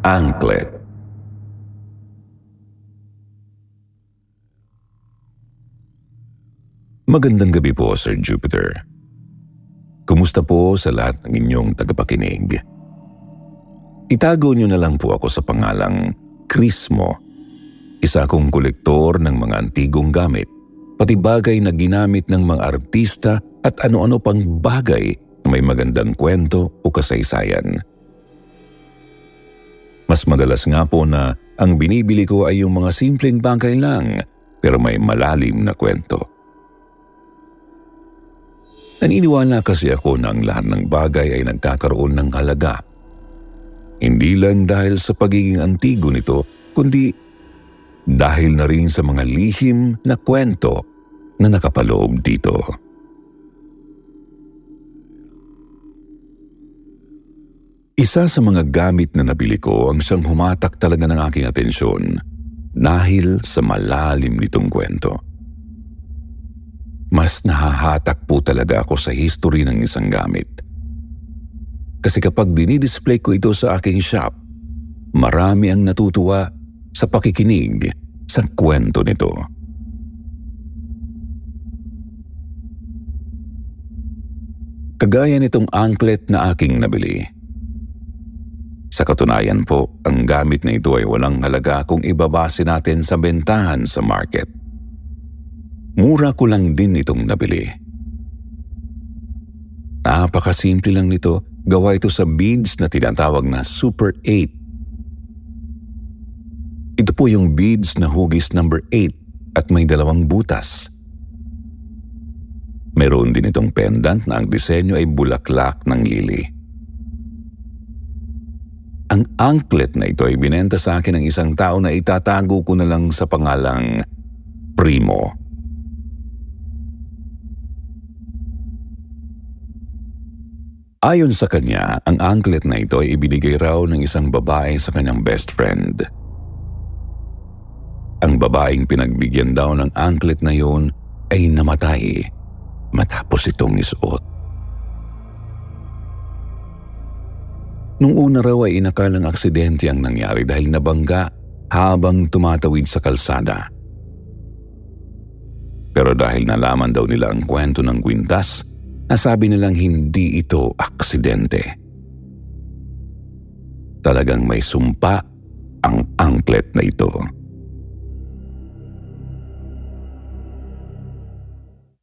Anklet Magandang gabi po, Sir Jupiter. Kumusta po sa lahat ng inyong tagapakinig? Itago niyo na lang po ako sa pangalang Krismo. Isa akong kolektor ng mga antigong gamit, pati bagay na ginamit ng mga artista at ano-ano pang bagay na may magandang kwento o kasaysayan. Mas madalas nga po na ang binibili ko ay yung mga simpleng bagay lang pero may malalim na kwento. Naniniwala kasi ako na ang lahat ng bagay ay nagkakaroon ng halaga. Hindi lang dahil sa pagiging antigo nito, kundi dahil na rin sa mga lihim na kwento na nakapaloob dito. Isa sa mga gamit na nabili ko ang siyang humatak talaga ng aking atensyon dahil sa malalim nitong kwento. Mas nahahatak po talaga ako sa history ng isang gamit. Kasi kapag dinidisplay ko ito sa aking shop, marami ang natutuwa sa pakikinig sa kwento nito. Kagaya nitong anklet na aking nabili – sa katunayan po, ang gamit na ito ay walang halaga kung ibabase natin sa bentahan sa market. Mura ko lang din itong nabili. Napakasimple lang nito, gawa ito sa beads na tinatawag na Super 8. Ito po yung beads na hugis number 8 at may dalawang butas. Meron din itong pendant na ang disenyo ay bulaklak ng lili. Ang anklet na ito ay binenta sa akin ng isang tao na itatago ko na lang sa pangalang Primo. Ayon sa kanya, ang anklet na ito ay ibinigay raw ng isang babae sa kanyang best friend. Ang babaeng pinagbigyan daw ng anklet na yun ay namatay matapos itong isuot. Nung una raw ay inakalang aksidente ang nangyari dahil nabangga habang tumatawid sa kalsada. Pero dahil nalaman daw nila ang kwento ng gwintas, nasabi nilang hindi ito aksidente. Talagang may sumpa ang anklet na ito.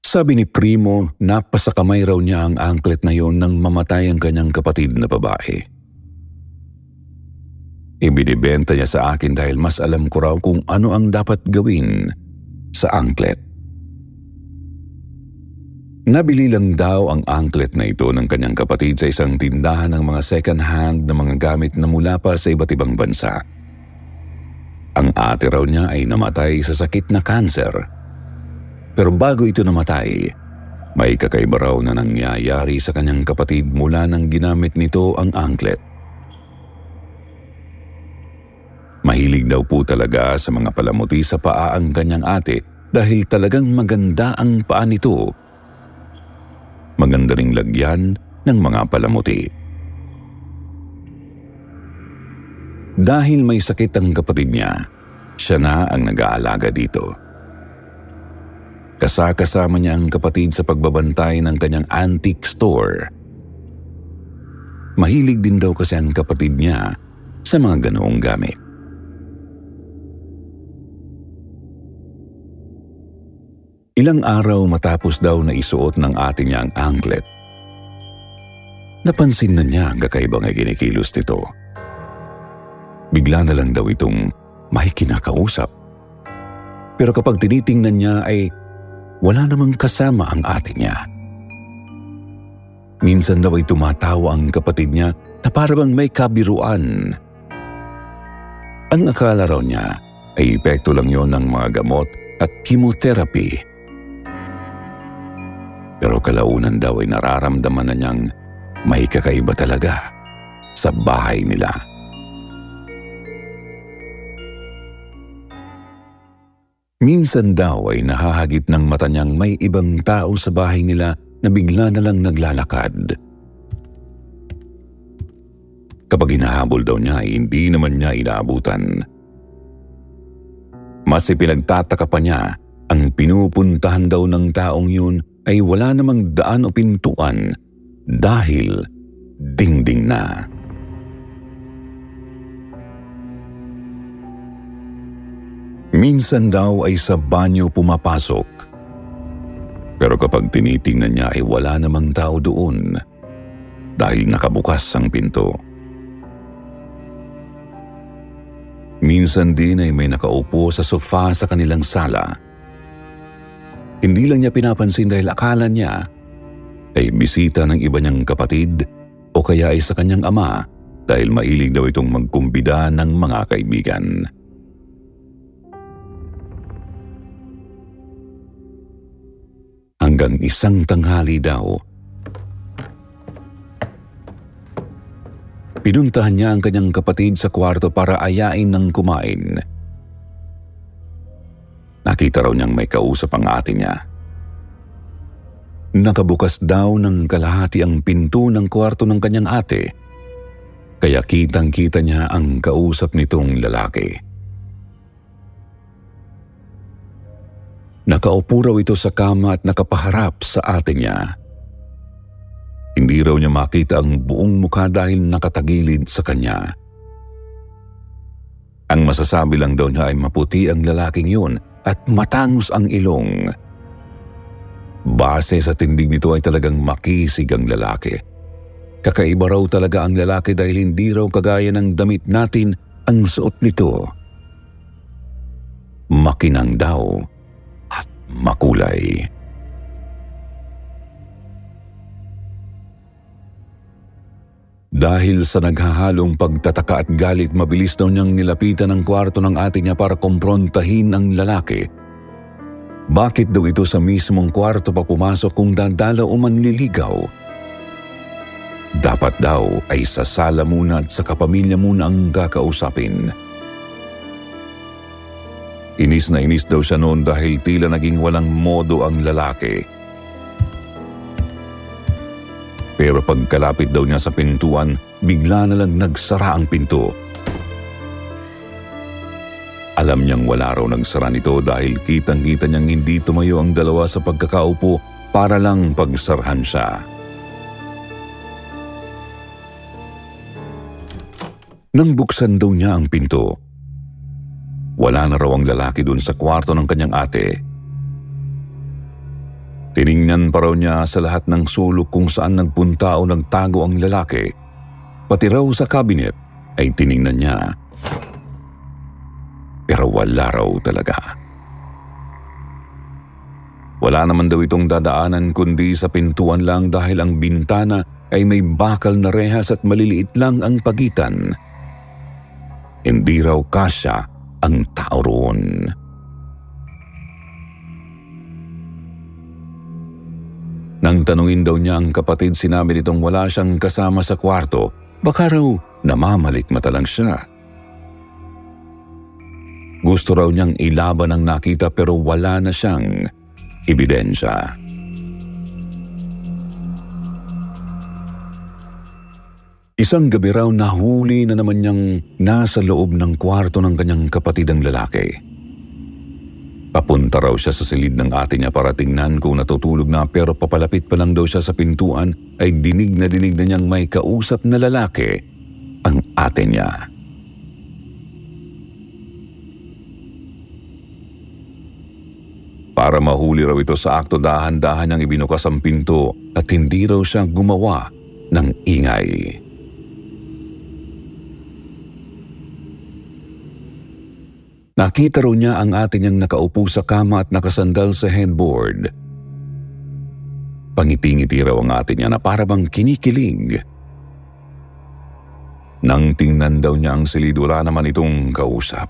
Sabi ni Primo, napasakamay raw niya ang anklet na yon nang mamatay ang kanyang kapatid na babae. Ibinibenta niya sa akin dahil mas alam ko raw kung ano ang dapat gawin sa anklet. Nabili lang daw ang anklet na ito ng kanyang kapatid sa isang tindahan ng mga second-hand na mga gamit na mula pa sa iba't ibang bansa. Ang ate raw niya ay namatay sa sakit na kanser. Pero bago ito namatay, may kakaiba raw na nangyayari sa kanyang kapatid mula nang ginamit nito ang anklet. Mahilig daw po talaga sa mga palamuti sa paa ang kanyang ate dahil talagang maganda ang paa nito. Maganda ring lagyan ng mga palamuti. Dahil may sakit ang kapatid niya, siya na ang nag-aalaga dito. Kasakasama niya ang kapatid sa pagbabantay ng kanyang antique store. Mahilig din daw kasi ang kapatid niya sa mga ganoong gamit. Ilang araw matapos daw na isuot ng ate niya ang anklet, napansin na niya ang kakaibang ay kinikilos nito. Bigla na lang daw itong may kinakausap. Pero kapag tinitingnan niya ay wala namang kasama ang ate niya. Minsan daw ay tumatawa ang kapatid niya na parang may kabiruan. Ang akala raw niya ay epekto lang yon ng mga gamot at chemotherapy pero kalaunan daw ay nararamdaman na niyang may kakaiba talaga sa bahay nila. Minsan daw ay nahahagip ng mata niyang may ibang tao sa bahay nila na bigla na lang naglalakad. Kapag hinahabol daw niya ay hindi naman niya inaabutan. Mas ipinagtataka pa niya ang pinupuntahan daw ng taong yun ay wala namang daan o pintuan dahil dingding na. Minsan daw ay sa banyo pumapasok. Pero kapag tinitingnan niya ay wala namang tao doon dahil nakabukas ang pinto. Minsan din ay may nakaupo sa sofa sa kanilang sala hindi lang niya pinapansin dahil akala niya ay bisita ng iba niyang kapatid o kaya ay sa kanyang ama dahil mailig daw itong magkumbida ng mga kaibigan. Hanggang isang tanghali daw, pinuntahan niya ang kanyang kapatid sa kwarto para ayain ng kumain. Nakita raw niyang may kausap ang ate niya. Nakabukas daw ng kalahati ang pinto ng kwarto ng kanyang ate. Kaya kitang-kita niya ang kausap nitong lalaki. Nakaupo raw ito sa kama at nakapaharap sa ate niya. Hindi raw niya makita ang buong mukha dahil nakatagilid sa kanya. Ang masasabi lang daw niya ay maputi ang lalaking yun at matangos ang ilong. Base sa tindig nito ay talagang makisig ang lalaki. Kakaiba raw talaga ang lalaki dahil hindi raw kagaya ng damit natin ang suot nito. Makinang daw at makulay. Dahil sa naghahalong pagtataka at galit, mabilis daw niyang nilapitan ang kwarto ng ate niya para kumprontahin ang lalaki. Bakit daw ito sa mismong kwarto pa pumasok kung dadala o manliligaw? Dapat daw ay sa sala muna at sa kapamilya muna ang kakausapin. Inis na inis daw siya noon dahil tila naging walang modo ang lalaki. Pero pagkalapit daw niya sa pintuan, bigla na lang nagsara ang pinto. Alam niyang wala raw nagsara nito dahil kitang-kita niyang hindi tumayo ang dalawa sa pagkakaupo para lang pagsarhan siya. Nang buksan daw niya ang pinto, wala na raw ang lalaki doon sa kwarto ng kanyang ate. Tiningnan pa raw niya sa lahat ng sulok kung saan nagpunta o nagtago ang lalaki. Pati raw sa cabinet ay tiningnan niya. Pero wala raw talaga. Wala naman daw itong dadaanan kundi sa pintuan lang dahil ang bintana ay may bakal na rehas at maliliit lang ang pagitan. Hindi raw kasya ang tao roon. Nang tanungin daw niya ang kapatid, sinabi nitong wala siyang kasama sa kwarto. Baka raw namamalik mata lang siya. Gusto raw niyang ilaban ang nakita pero wala na siyang ebidensya. Isang gabi raw nahuli na naman niyang nasa loob ng kwarto ng kanyang kapatid ang lalaki. Papunta raw siya sa silid ng ate niya para tingnan kung natutulog na pero papalapit pa lang daw siya sa pintuan ay dinig na dinig na niyang may kausap na lalaki ang ate niya. Para mahuli raw ito sa akto dahan-dahan niyang ibinukas ang pinto at hindi raw siya gumawa ng ingay. Nakita raw niya ang ate niyang nakaupo sa kama at nakasandal sa headboard. Pangiti-ngiti raw ang ate niya na parabang kinikilig. Nang tingnan daw niya ang silid, wala naman itong kausap.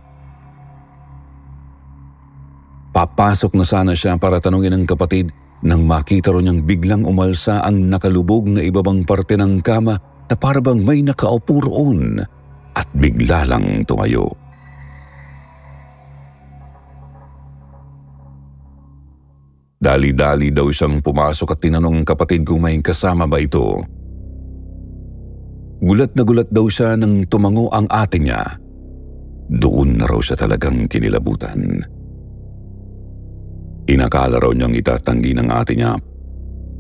Papasok na sana siya para tanungin ang kapatid nang makita ro niyang biglang umalsa ang nakalubog na ibabang parte ng kama na parabang may nakaupo roon at bigla lang tumayo. Dali-dali daw siyang pumasok at tinanong ang kapatid kung may kasama ba ito. Gulat na gulat daw siya nang tumango ang ate niya. Doon na raw siya talagang kinilabutan. Inakala raw niyang itatanggi ng ate niya,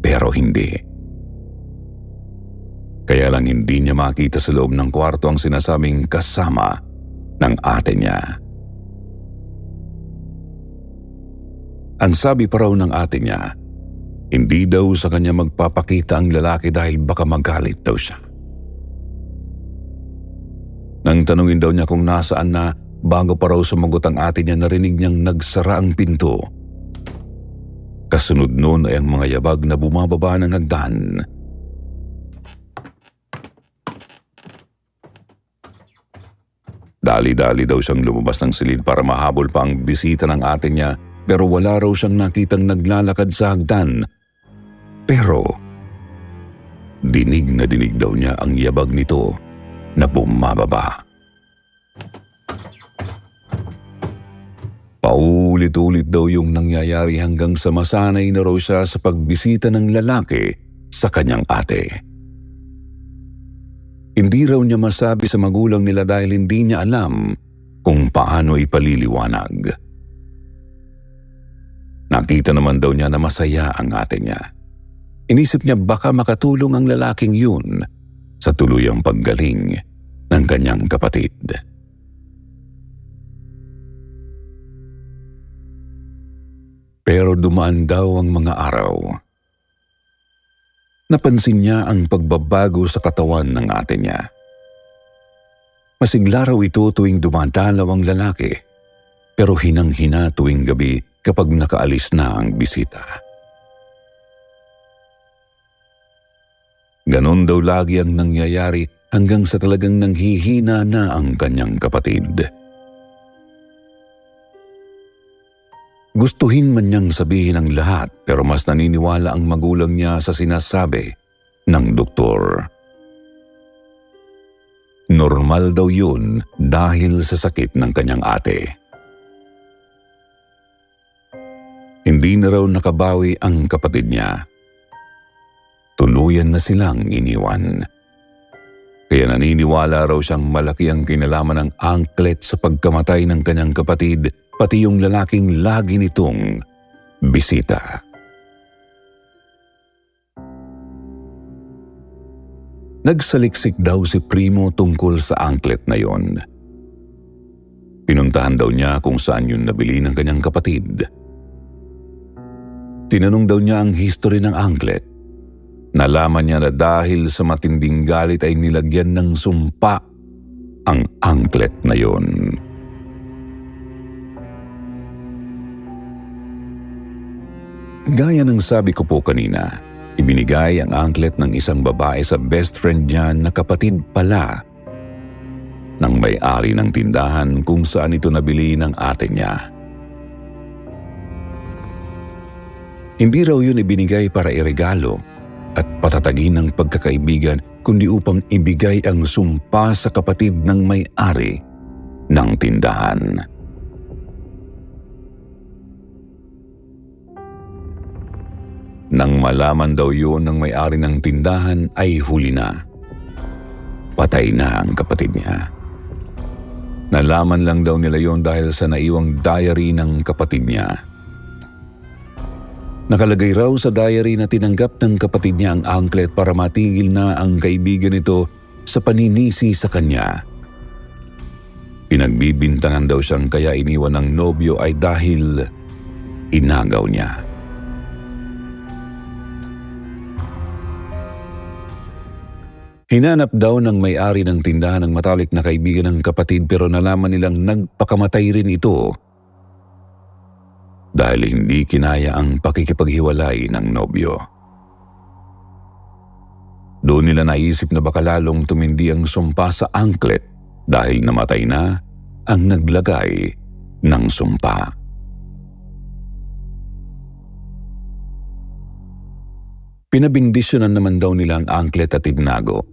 pero hindi. Kaya lang hindi niya makita sa loob ng kwarto ang sinasabing kasama ng ate niya. Ang sabi pa raw ng ate niya, hindi daw sa kanya magpapakita ang lalaki dahil baka magalit daw siya. Nang tanungin daw niya kung nasaan na, bago pa raw sumagot ang ate niya narinig niyang nagsara ang pinto. Kasunod noon ay ang mga yabag na bumababa ng hagdan. Dali-dali daw siyang lumabas ng silid para mahabol pa ang bisita ng ate niya pero wala raw siyang nakitang naglalakad sa hagdan. Pero, dinig na dinig daw niya ang yabag nito na bumababa. Paulit-ulit daw yung nangyayari hanggang sa masanay na raw siya sa pagbisita ng lalaki sa kanyang ate. Hindi raw niya masabi sa magulang nila dahil hindi niya alam kung paano ipaliliwanag. Nakita naman daw niya na masaya ang ate niya. Inisip niya baka makatulong ang lalaking yun sa tuluyang paggaling ng kanyang kapatid. Pero dumaan daw ang mga araw. Napansin niya ang pagbabago sa katawan ng ate niya. Masigla raw ito tuwing dumadalaw ang lalaki, pero hinang-hina tuwing gabi kapag nakaalis na ang bisita. Ganon daw lagi ang nangyayari hanggang sa talagang nanghihina na ang kanyang kapatid. Gustuhin man niyang sabihin ang lahat pero mas naniniwala ang magulang niya sa sinasabi ng doktor. Normal daw yun dahil sa sakit ng kanyang ate. Hindi na raw nakabawi ang kapatid niya. Tuluyan na silang iniwan. Kaya naniniwala raw siyang malaki ang kinalaman ng angklet sa pagkamatay ng kanyang kapatid, pati yung lalaking lagi nitong bisita. Nagsaliksik daw si Primo tungkol sa angklet na yon. Pinuntahan daw niya kung saan yun nabili ng kanyang kapatid. Tinanong daw niya ang history ng anglet. Nalaman niya na dahil sa matinding galit ay nilagyan ng sumpa ang anglet na yon. Gaya ng sabi ko po kanina, ibinigay ang anglet ng isang babae sa best friend niya na kapatid pala ng may-ari ng tindahan kung saan ito nabili ng ate niya. Hindi raw yun ibinigay para iregalo at patatagin ng pagkakaibigan kundi upang ibigay ang sumpa sa kapatid ng may-ari ng tindahan. Nang malaman daw yun ng may-ari ng tindahan ay huli na. Patay na ang kapatid niya. Nalaman lang daw nila yon dahil sa naiwang diary ng kapatid niya. Nakalagay raw sa diary na tinanggap ng kapatid niya ang angklet para matigil na ang kaibigan nito sa paninisi sa kanya. Pinagbibintangan daw siyang kaya iniwan ng nobyo ay dahil inagaw niya. Hinanap daw ng may-ari ng tindahan ng matalik na kaibigan ng kapatid pero nalaman nilang nagpakamatay rin ito dahil hindi kinaya ang pakikipaghiwalay ng nobyo. Doon nila naisip na baka lalong tumindi ang sumpa sa angklet dahil namatay na ang naglagay ng sumpa. Pinabindisyonan naman daw nila ang angklet at ignago.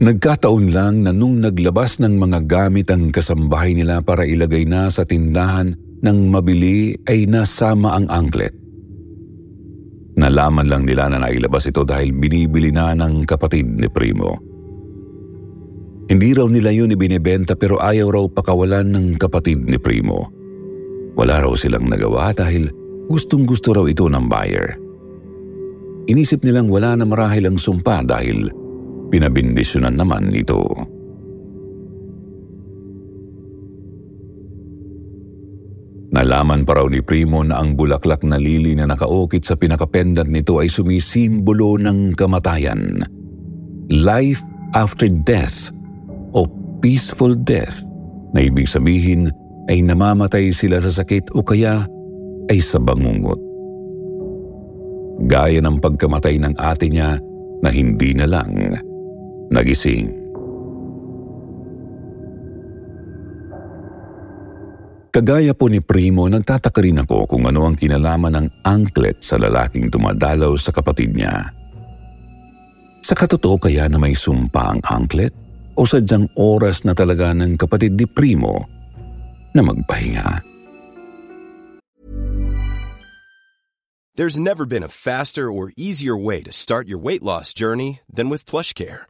Nagkataon lang na nung naglabas ng mga gamit ang kasambahay nila para ilagay na sa tindahan ng mabili ay nasama ang angklet. Nalaman lang nila na nailabas ito dahil binibili na ng kapatid ni Primo. Hindi raw nila yun ibinebenta pero ayaw raw pakawalan ng kapatid ni Primo. Wala raw silang nagawa dahil gustong gusto raw ito ng buyer. Inisip nilang wala na marahil ang sumpa dahil Pinabindisyonan naman ito. Nalaman pa raw ni Primo na ang bulaklak na lili na nakaukit sa pinakapendant nito ay sumisimbolo ng kamatayan. Life after death o peaceful death na ibig sabihin ay namamatay sila sa sakit o kaya ay sa bangungot. Gaya ng pagkamatay ng ate niya na hindi na lang nagising. Kagaya po ni Primo, nagtataka rin ako kung ano ang kinalaman ng anklet sa lalaking tumadalaw sa kapatid niya. Sa katotoo kaya na may sumpa ang anklet o sadyang oras na talaga ng kapatid ni Primo na magpahinga? There's never been a faster or easier way to start your weight loss journey than with PlushCare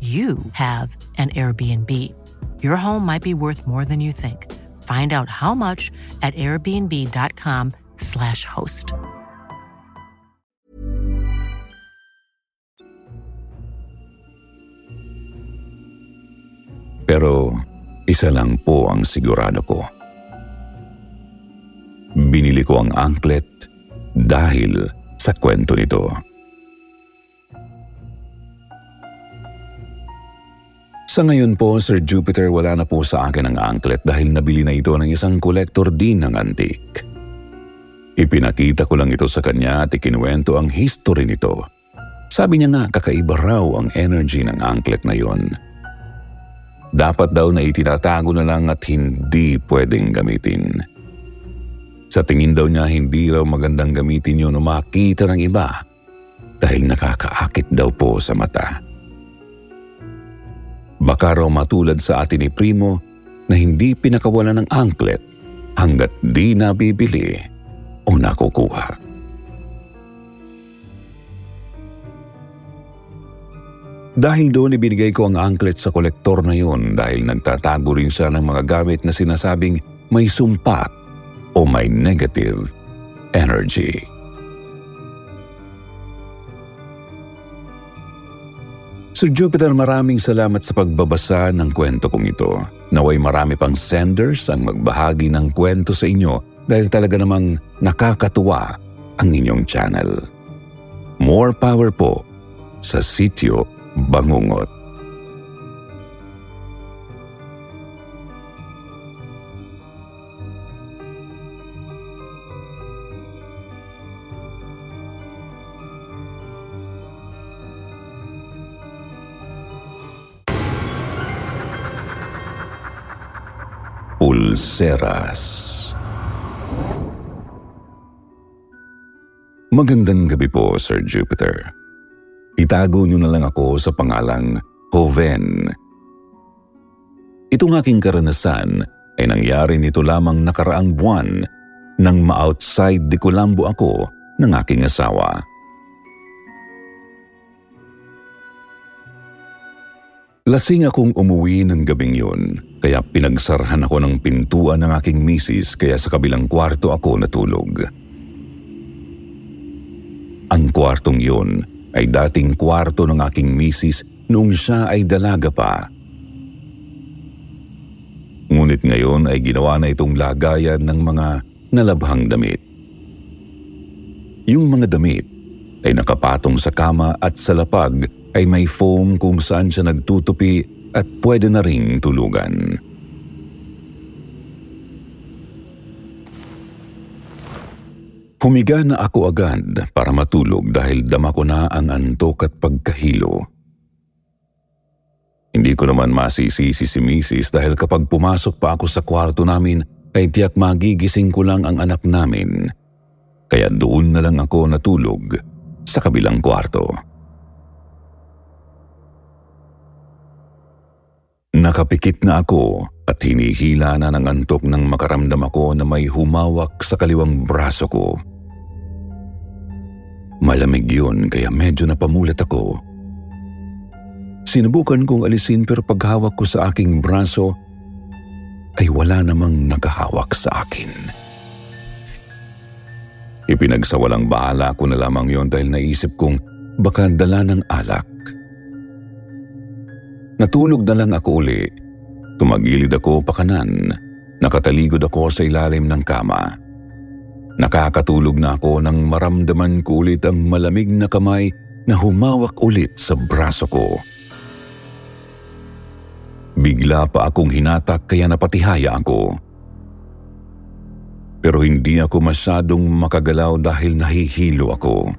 you have an Airbnb. Your home might be worth more than you think. Find out how much at airbnb.com/slash host. Pero isa lang po ang sigurado ko. Binili ko ang anklet dahil sa kwento nito. Sa ngayon po, Sir Jupiter, wala na po sa akin ang anklet dahil nabili na ito ng isang kolektor din ng antique. Ipinakita ko lang ito sa kanya at ikinuwento ang history nito. Sabi niya nga kakaiba raw ang energy ng anklet na yon. Dapat daw na itinatago na lang at hindi pwedeng gamitin. Sa tingin daw niya hindi raw magandang gamitin yun o makita ng iba dahil nakakaakit daw po sa mata. Baka raw matulad sa atin ni Primo na hindi pinakawalan ng anklet hanggat di nabibili o nakukuha. Dahil doon ibinigay ko ang anklet sa kolektor na yun dahil nagtatago rin siya ng mga gamit na sinasabing may sumpa o may negative energy. Sir Jupiter, maraming salamat sa pagbabasa ng kwento kong ito. Naway marami pang senders ang magbahagi ng kwento sa inyo dahil talaga namang nakakatuwa ang inyong channel. More power po sa sityo Bangungot. Pulseras. Magandang gabi po, Sir Jupiter. Itago niyo na lang ako sa pangalang Hoven. Itong aking karanasan ay nangyari nito lamang nakaraang buwan nang ma-outside de Colombo ako ng aking asawa. Lasing akong umuwi ng gabing yun, kaya pinagsarhan ako ng pintuan ng aking misis kaya sa kabilang kwarto ako natulog. Ang kwartong yun ay dating kwarto ng aking misis noong siya ay dalaga pa. Ngunit ngayon ay ginawa na itong lagayan ng mga nalabhang damit. Yung mga damit ay nakapatong sa kama at sa lapag ay may foam kung saan siya nagtutupi at pwede na ring tulugan. Humiga na ako agad para matulog dahil dama ko na ang antok at pagkahilo. Hindi ko naman masisisi si Mrs. dahil kapag pumasok pa ako sa kwarto namin ay tiyak magigising ko lang ang anak namin. Kaya doon na lang ako natulog sa kabilang kwarto. Nakapikit na ako at hinihila na ng antok nang makaramdam ako na may humawak sa kaliwang braso ko. Malamig yun kaya medyo napamulat ako. Sinubukan kong alisin pero paghawak ko sa aking braso ay wala namang nakahawak sa akin. Ipinagsawalang bahala ko na lamang yon dahil naisip kong baka dala ng alak. Natulog na lang ako uli. Tumagilid ako pakanan. Nakataligod ako sa ilalim ng kama. Nakakatulog na ako nang maramdaman ko ulit ang malamig na kamay na humawak ulit sa braso ko. Bigla pa akong hinatak kaya napatihaya ako. Pero hindi ako masyadong makagalaw dahil nahihilo ako.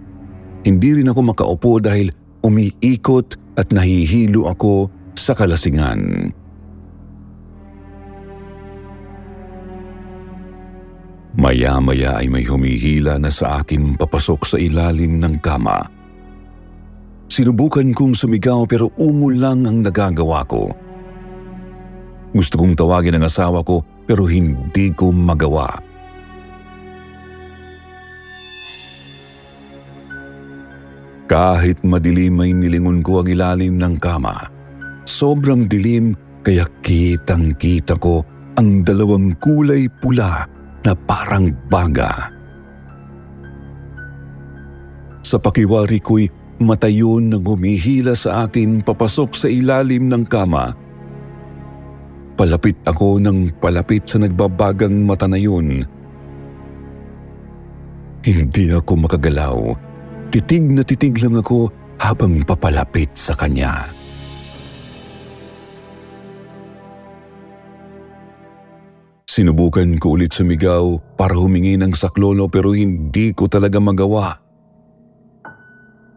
Hindi rin ako makaupo dahil umiikot at nahihilo ako sa kalasingan. Maya-maya ay may humihila na sa akin papasok sa ilalim ng kama. Sinubukan kong sumigaw pero umo lang ang nagagawa ko. Gusto kong tawagin ang asawa ko pero hindi ko magawa. Kahit madilim ay nilingon ko ang ilalim ng kama. Sobrang dilim kaya kitang kita ko ang dalawang kulay pula na parang baga. Sa pakiwari ko'y matayon na humihila sa akin papasok sa ilalim ng kama. Palapit ako ng palapit sa nagbabagang mata na yun. Hindi ako makagalaw. Titig na titig lang ako habang papalapit sa kanya. Sinubukan ko ulit sumigaw para humingi ng saklolo pero hindi ko talaga magawa.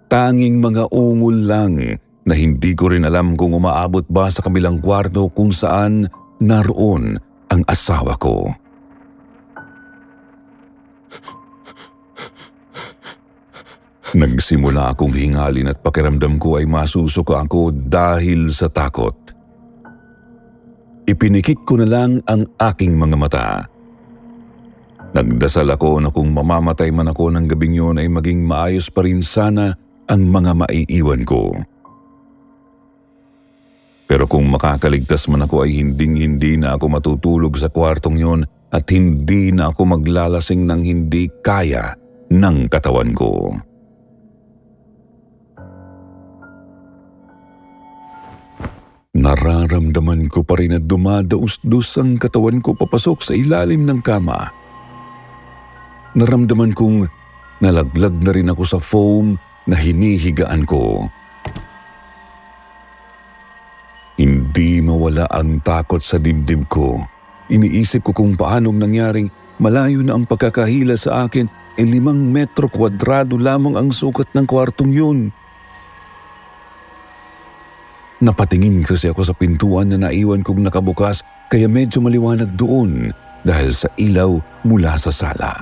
Tanging mga ungol lang na hindi ko rin alam kung umaabot ba sa kabilang kwarto kung saan naroon ang asawa ko. Nagsimula akong hingalin at pakiramdam ko ay masusuka ako dahil sa takot. Ipinikit ko na lang ang aking mga mata. Nagdasal ako na kung mamamatay man ako ng gabing yun ay maging maayos pa rin sana ang mga maiiwan ko. Pero kung makakaligtas man ako ay hinding-hindi na ako matutulog sa kwartong yon at hindi na ako maglalasing ng hindi kaya ng katawan ko. Nararamdaman ko pa rin na dumadaus-dus ang katawan ko papasok sa ilalim ng kama. Naramdaman kong nalaglag na rin ako sa foam na hinihigaan ko. Hindi mawala ang takot sa dibdib ko. Iniisip ko kung paanong nangyaring malayo na ang pagkakahila sa akin e limang metro kwadrado lamang ang sukat ng kwartong yun. Napatingin kasi ako sa pintuan na naiwan kong nakabukas kaya medyo maliwanag doon dahil sa ilaw mula sa sala.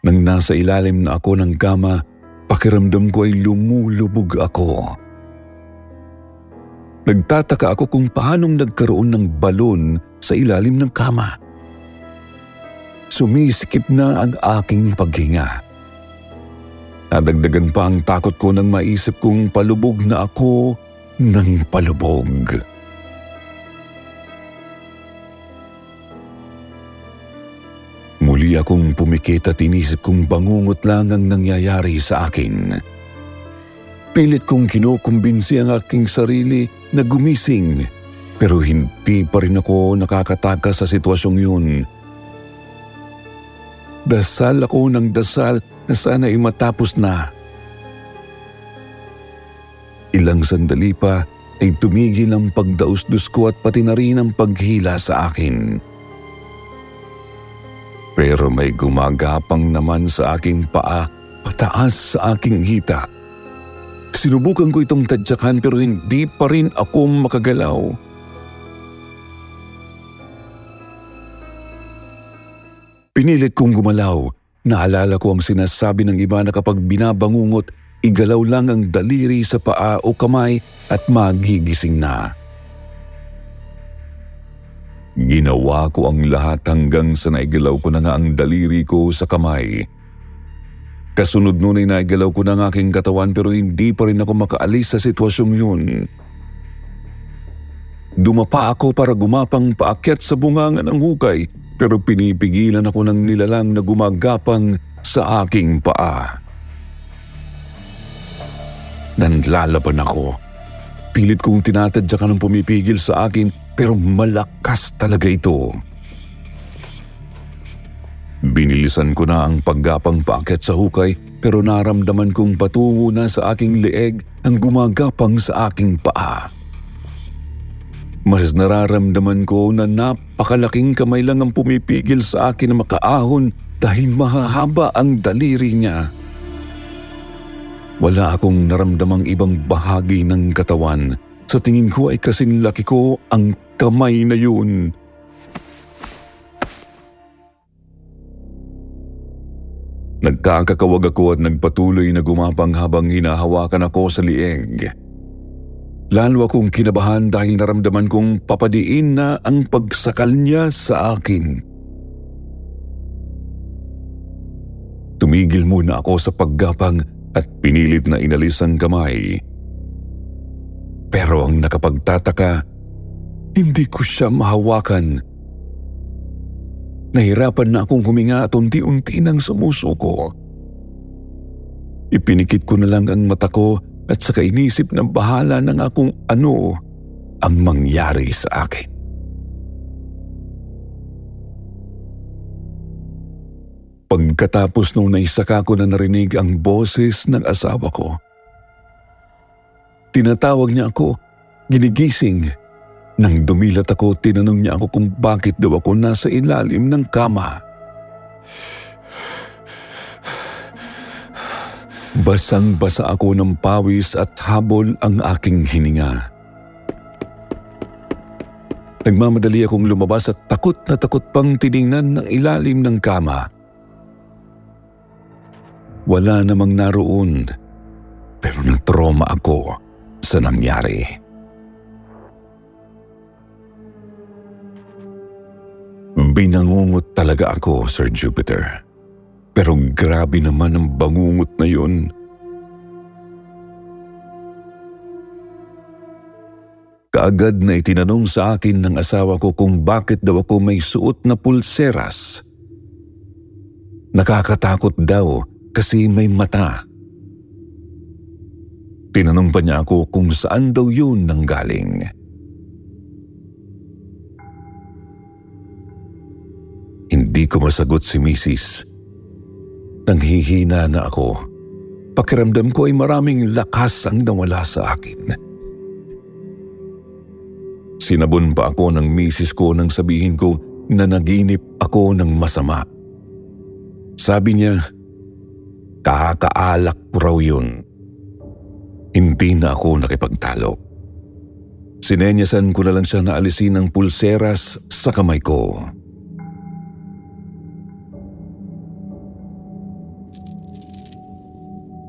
Nang nasa ilalim na ako ng kama, pakiramdam ko ay lumulubog ako. Nagtataka ako kung paanong nagkaroon ng balon sa ilalim ng kama. Sumisikip na ang aking paghinga. Nadagdagan pa ang takot ko nang maisip kong palubog na ako ng palubog. Muli akong pumikit at inisip kong bangungot lang ang nangyayari sa akin. Pilit kong kinukumbinsi ang aking sarili na gumising pero hindi pa rin ako nakakatakas sa sitwasyong yun. Dasal ako ng dasal na sana ay matapos na. Ilang sandali pa ay tumigil ang pagdausdus ko at pati na rin ang paghila sa akin. Pero may gumagapang naman sa aking paa pataas sa aking hita. Sinubukan ko itong tadyakan pero hindi pa rin ako makagalaw. Pinilit kong gumalaw. Naalala ko ang sinasabi ng iba na kapag binabangungot, igalaw lang ang daliri sa paa o kamay at magigising na. Ginawa ko ang lahat hanggang sa naigalaw ko na nga ang daliri ko sa kamay. Kasunod nun ay naigalaw ko na ang aking katawan pero hindi pa rin ako makaalis sa sitwasyong yun. Dumapa ako para gumapang paakyat sa bunganga ng hukay pero pinipigilan ako ng nilalang na gumagapang sa aking paa. Nanlalaban ako. Pilit kong tinatadya ka ng pumipigil sa akin pero malakas talaga ito. Binilisan ko na ang paggapang paakyat sa hukay pero naramdaman kong patungo na sa aking leeg ang gumagapang sa aking paa. Mas nararamdaman ko na napakalaking kamay lang ang pumipigil sa akin na makaahon dahil mahahaba ang daliri niya. Wala akong naramdamang ibang bahagi ng katawan. Sa tingin ko ay kasing laki ko ang kamay na yun. Nagkakakawag ako at nagpatuloy na gumapang habang hinahawakan ako sa lieg. Lalo akong kinabahan dahil naramdaman kong papadiin na ang pagsakal niya sa akin. Tumigil muna ako sa paggapang at pinilit na inalis ang kamay. Pero ang nakapagtataka, hindi ko siya mahawakan. Nahirapan na akong huminga at unti-unti nang sumusuko. Ipinikit ko na lang ang mata ko at saka inisip ng bahala na nga kung ano ang mangyari sa akin. Pagkatapos nung naisaka ko na narinig ang boses ng asawa ko. Tinatawag niya ako, ginigising. Nang dumilat ako, tinanong niya ako kung bakit daw ako nasa ilalim ng kama. Basang-basa ako ng pawis at habol ang aking hininga. Nagmamadali akong lumabas at takot na takot pang tiningnan ng ilalim ng kama. Wala namang naroon, pero natroma ako sa nangyari. Binangungot talaga ako, Sir Jupiter. Pero grabe naman ang bangungot na yun. Kaagad na itinanong sa akin ng asawa ko kung bakit daw ako may suot na pulseras. Nakakatakot daw kasi may mata. Tinanong pa niya ako kung saan daw yun nanggaling. Hindi ko masagot si Mrs. Nanghihina na ako. Pakiramdam ko ay maraming lakas ang nawala sa akin. Sinabon pa ako ng misis ko nang sabihin ko na naginip ako ng masama. Sabi niya, kakaalak ko raw yun. Hindi na ako nakipagtalo. Sinenyasan ko na lang siya na alisin ang pulseras sa kamay ko.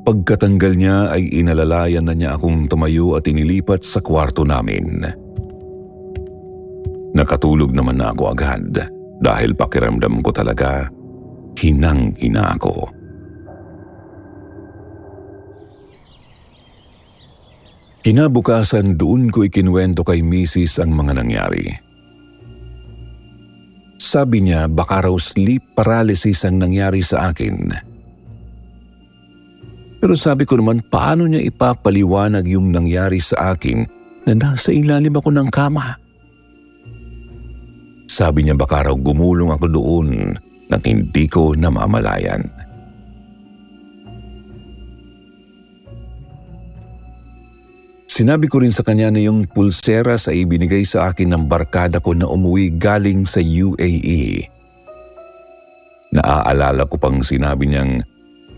Pagkatanggal niya ay inalalayan na niya akong tumayo at inilipat sa kwarto namin. Nakatulog naman na ako agad dahil pakiramdam ko talaga hinang-hina ako. Kinabukasan doon ko ikinwento kay Mrs. ang mga nangyari. Sabi niya baka raw sleep paralysis ang nangyari sa akin. Pero sabi ko naman paano niya ipapaliwanag yung nangyari sa akin na nasa ilalim ako ng kama. Sabi niya baka raw gumulong ako doon nang hindi ko namamalayan. Sinabi ko rin sa kanya na yung pulseras ay ibinigay sa akin ng barkada ko na umuwi galing sa UAE. Naaalala ko pang sinabi niyang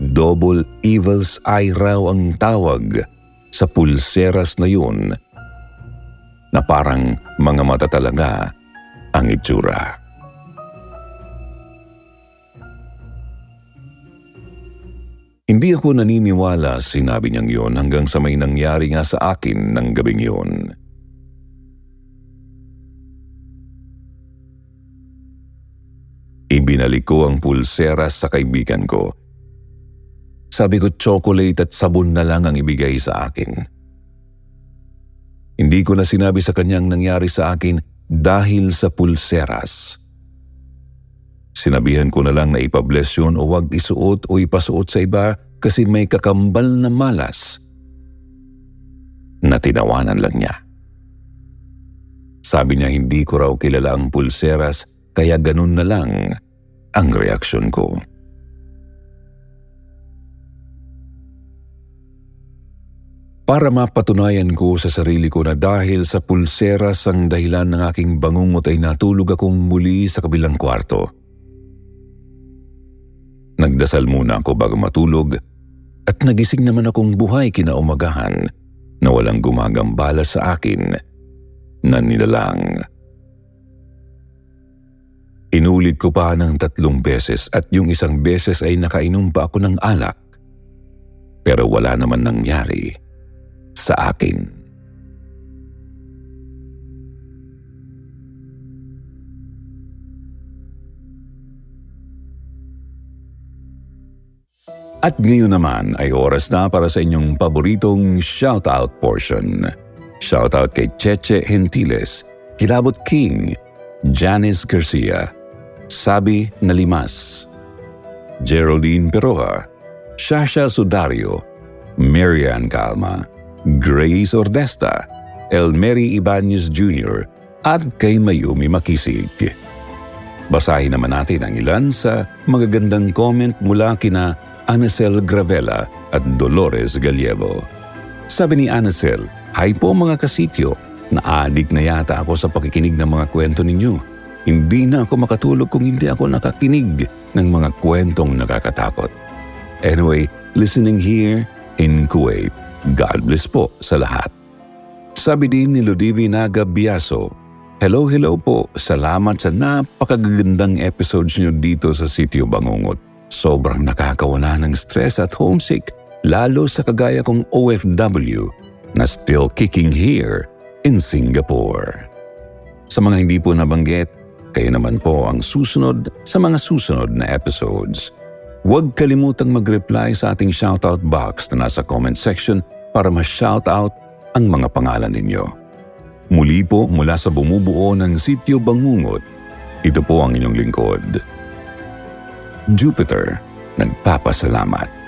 double evil's eye raw ang tawag sa pulseras na yun na parang mga mata talaga ang itsura. Hindi ako naniniwala sinabi niyang yon hanggang sa may nangyari nga sa akin ng gabing yon. Ibinalik ko ang pulsera sa kaibigan ko. Sabi ko chocolate at sabon na lang ang ibigay sa akin. Hindi ko na sinabi sa kanyang nangyari sa akin dahil sa pulseras. Sinabihan ko na lang na ipabless yun o wag isuot o ipasuot sa iba kasi may kakambal na malas na tinawanan lang niya. Sabi niya hindi ko raw kilala ang pulseras kaya ganun na lang ang reaksyon ko. Para mapatunayan ko sa sarili ko na dahil sa pulseras ang dahilan ng aking bangungot ay natulog akong muli sa kabilang kwarto. Nagdasal muna ako bago matulog at nagising naman akong buhay kinaumagahan na walang gumagambala sa akin na nilalang. Inulit ko pa ng tatlong beses at yung isang beses ay nakainom pa ako ng alak. Pero wala naman nangyari sa akin. At ngayon naman ay oras na para sa inyong paboritong shoutout portion. Shoutout kay Cheche Gentiles, Kilabot King, Janice Garcia, Sabi Nalimas, Geraldine Peroa, Shasha Sudario, Marian Calma, Grace Ordesta, Elmery Ibanez Jr., at kay Mayumi Makisig. Basahin naman natin ang ilan sa magagandang comment mula kina Anacel Gravela at Dolores Gallego. Sabi ni Anacel, Hi po mga kasityo, naadik na yata ako sa pakikinig ng mga kwento ninyo. Hindi na ako makatulog kung hindi ako nakakinig ng mga kwentong nakakatakot. Anyway, listening here in Kuwait. God bless po sa lahat. Sabi din ni Ludivi Naga Biaso, Hello, hello po. Salamat sa napakagandang episodes niyo dito sa Sitio Bangungot. Sobrang nakakawala ng stress at homesick, lalo sa kagaya kong OFW na still kicking here in Singapore. Sa mga hindi po nabanggit, kayo naman po ang susunod sa mga susunod na episodes. Huwag kalimutang mag-reply sa ating shoutout box na nasa comment section para ma-shoutout ang mga pangalan ninyo. Muli po mula sa bumubuo ng Sityo Bangungot, ito po ang inyong lingkod. Jupiter, nagpapasalamat.